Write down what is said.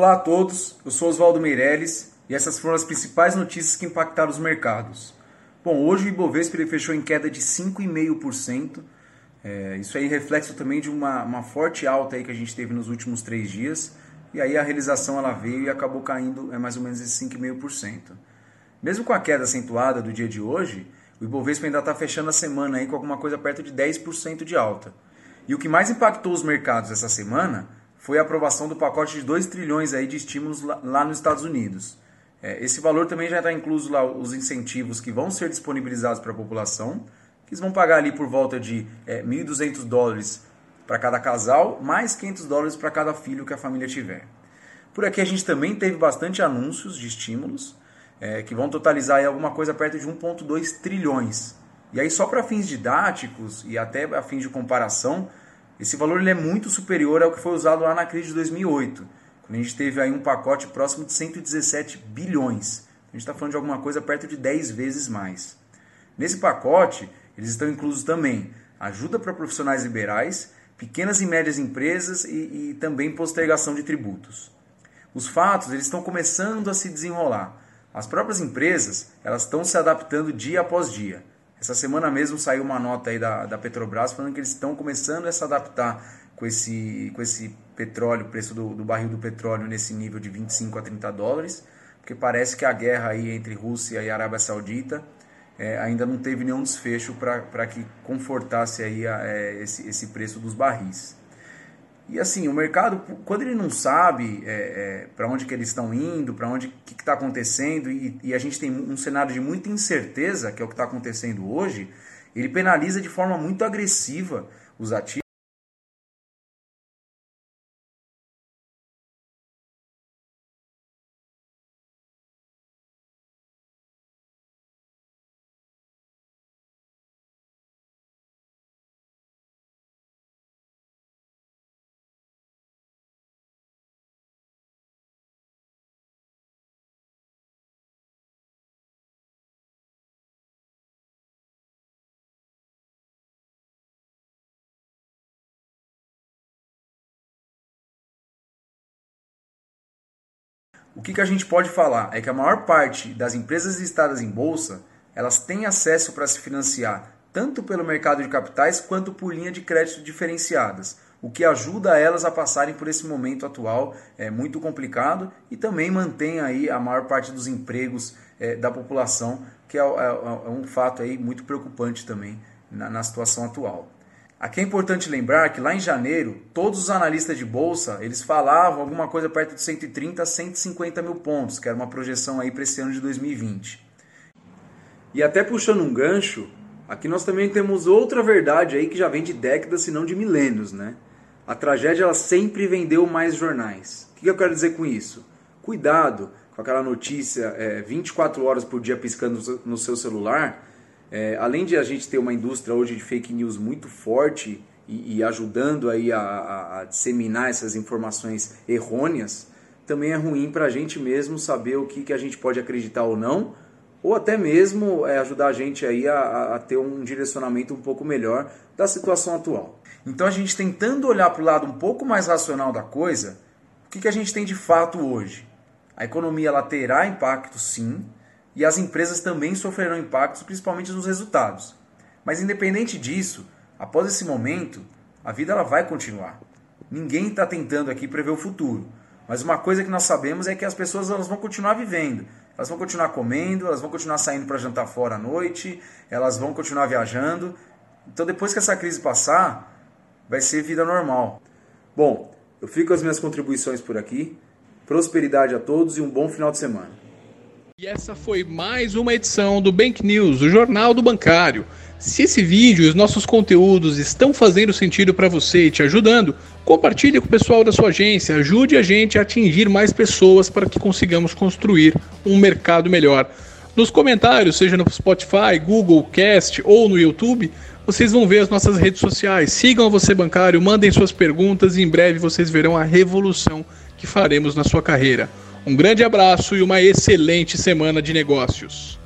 Olá a todos, eu sou Oswaldo Meirelles e essas foram as principais notícias que impactaram os mercados. Bom, hoje o Ibovespa fechou em queda de 5,5%. É, isso aí reflexo também de uma, uma forte alta aí que a gente teve nos últimos três dias. E aí a realização ela veio e acabou caindo é mais ou menos esse 5,5%. Mesmo com a queda acentuada do dia de hoje, o Ibovespa ainda está fechando a semana aí com alguma coisa perto de 10% de alta. E o que mais impactou os mercados essa semana foi a aprovação do pacote de 2 trilhões aí de estímulos lá, nos Estados Unidos. É, esse valor também já está incluso lá os incentivos que vão ser disponibilizados para a população, que eles vão pagar ali por volta de é, 1.200 dólares para cada casal, mais 500 dólares para cada filho que a família tiver. Por aqui a gente também teve bastante anúncios de estímulos, é, que vão totalizar aí alguma coisa perto de 1,2 trilhões. E aí só para fins didáticos e até a fins de comparação, esse valor ele é muito superior ao que foi usado lá na crise de 2008, quando a gente teve aí um pacote próximo de 117 bilhões. A gente está falando de alguma coisa perto de 10 vezes mais. Nesse pacote, eles estão inclusos também ajuda para profissionais liberais, pequenas e médias empresas e, e também postergação de tributos. Os fatos eles estão começando a se desenrolar. As próprias empresas elas estão se adaptando dia após dia. Essa semana mesmo saiu uma nota aí da, da Petrobras falando que eles estão começando a se adaptar com esse, com esse petróleo, preço do, do barril do petróleo nesse nível de 25 a 30 dólares, porque parece que a guerra aí entre Rússia e Arábia Saudita é, ainda não teve nenhum desfecho para que confortasse aí a, é, esse, esse preço dos barris. E assim, o mercado, quando ele não sabe é, é, para onde que eles estão indo, para onde que está acontecendo, e, e, a gente tem um cenário de muita incerteza, que é o que está acontecendo hoje, ele penaliza de forma muito agressiva os ativos. O que, que a gente pode falar é que a maior parte das empresas listadas em bolsa elas têm acesso para se financiar tanto pelo mercado de capitais quanto por linha de crédito diferenciadas, o que ajuda elas a passarem por esse momento atual é muito complicado e também mantém aí a maior parte dos empregos é, da população, que é, é, é, um fato aí muito preocupante também na, na situação atual. Aqui é importante lembrar que lá em janeiro, todos os analistas de bolsa, eles falavam alguma coisa perto de 130 a 150 mil pontos, que era uma projeção aí para esse ano de 2020. E até puxando um gancho, aqui nós também temos outra verdade aí que já vem de décadas, se não de milênios, né? A tragédia ela sempre vendeu mais jornais. O que eu quero dizer com isso? Cuidado com aquela notícia é, 24 horas por dia piscando no seu celular, é, além de a gente ter uma indústria hoje de fake news muito forte e, e ajudando aí a, a, a, disseminar essas informações errôneas, também é ruim para a gente mesmo saber o que, que a gente pode acreditar ou não, ou até mesmo é, ajudar a gente aí a, a ter um direcionamento um pouco melhor da situação atual. Então a gente tentando olhar para o lado um pouco mais racional da coisa, o que, que a gente tem de fato hoje? A economia ela terá impacto sim, e as empresas também sofrerão impactos, principalmente nos resultados. Mas independente disso, após esse momento, a vida ela vai continuar. Ninguém está tentando aqui prever o futuro. Mas uma coisa que nós sabemos é que as pessoas elas vão continuar vivendo. Elas vão continuar comendo, elas vão continuar saindo para jantar fora à noite, elas vão continuar viajando. Então depois que essa crise passar, vai ser vida normal. Bom, eu fico com as minhas contribuições por aqui. Prosperidade a todos e um bom final de semana. E essa foi mais uma edição do Bank News, o Jornal do Bancário. Se esse vídeo e os nossos conteúdos estão fazendo sentido para você e te ajudando, compartilhe com o pessoal da sua agência, ajude a gente a atingir mais pessoas para que consigamos construir um mercado melhor. Nos comentários, seja no Spotify, Google Cast ou no YouTube, vocês vão ver as nossas redes sociais. Sigam a Você Bancário, mandem suas perguntas e em breve vocês verão a revolução que faremos na sua carreira. Um grande abraço e uma excelente semana de negócios.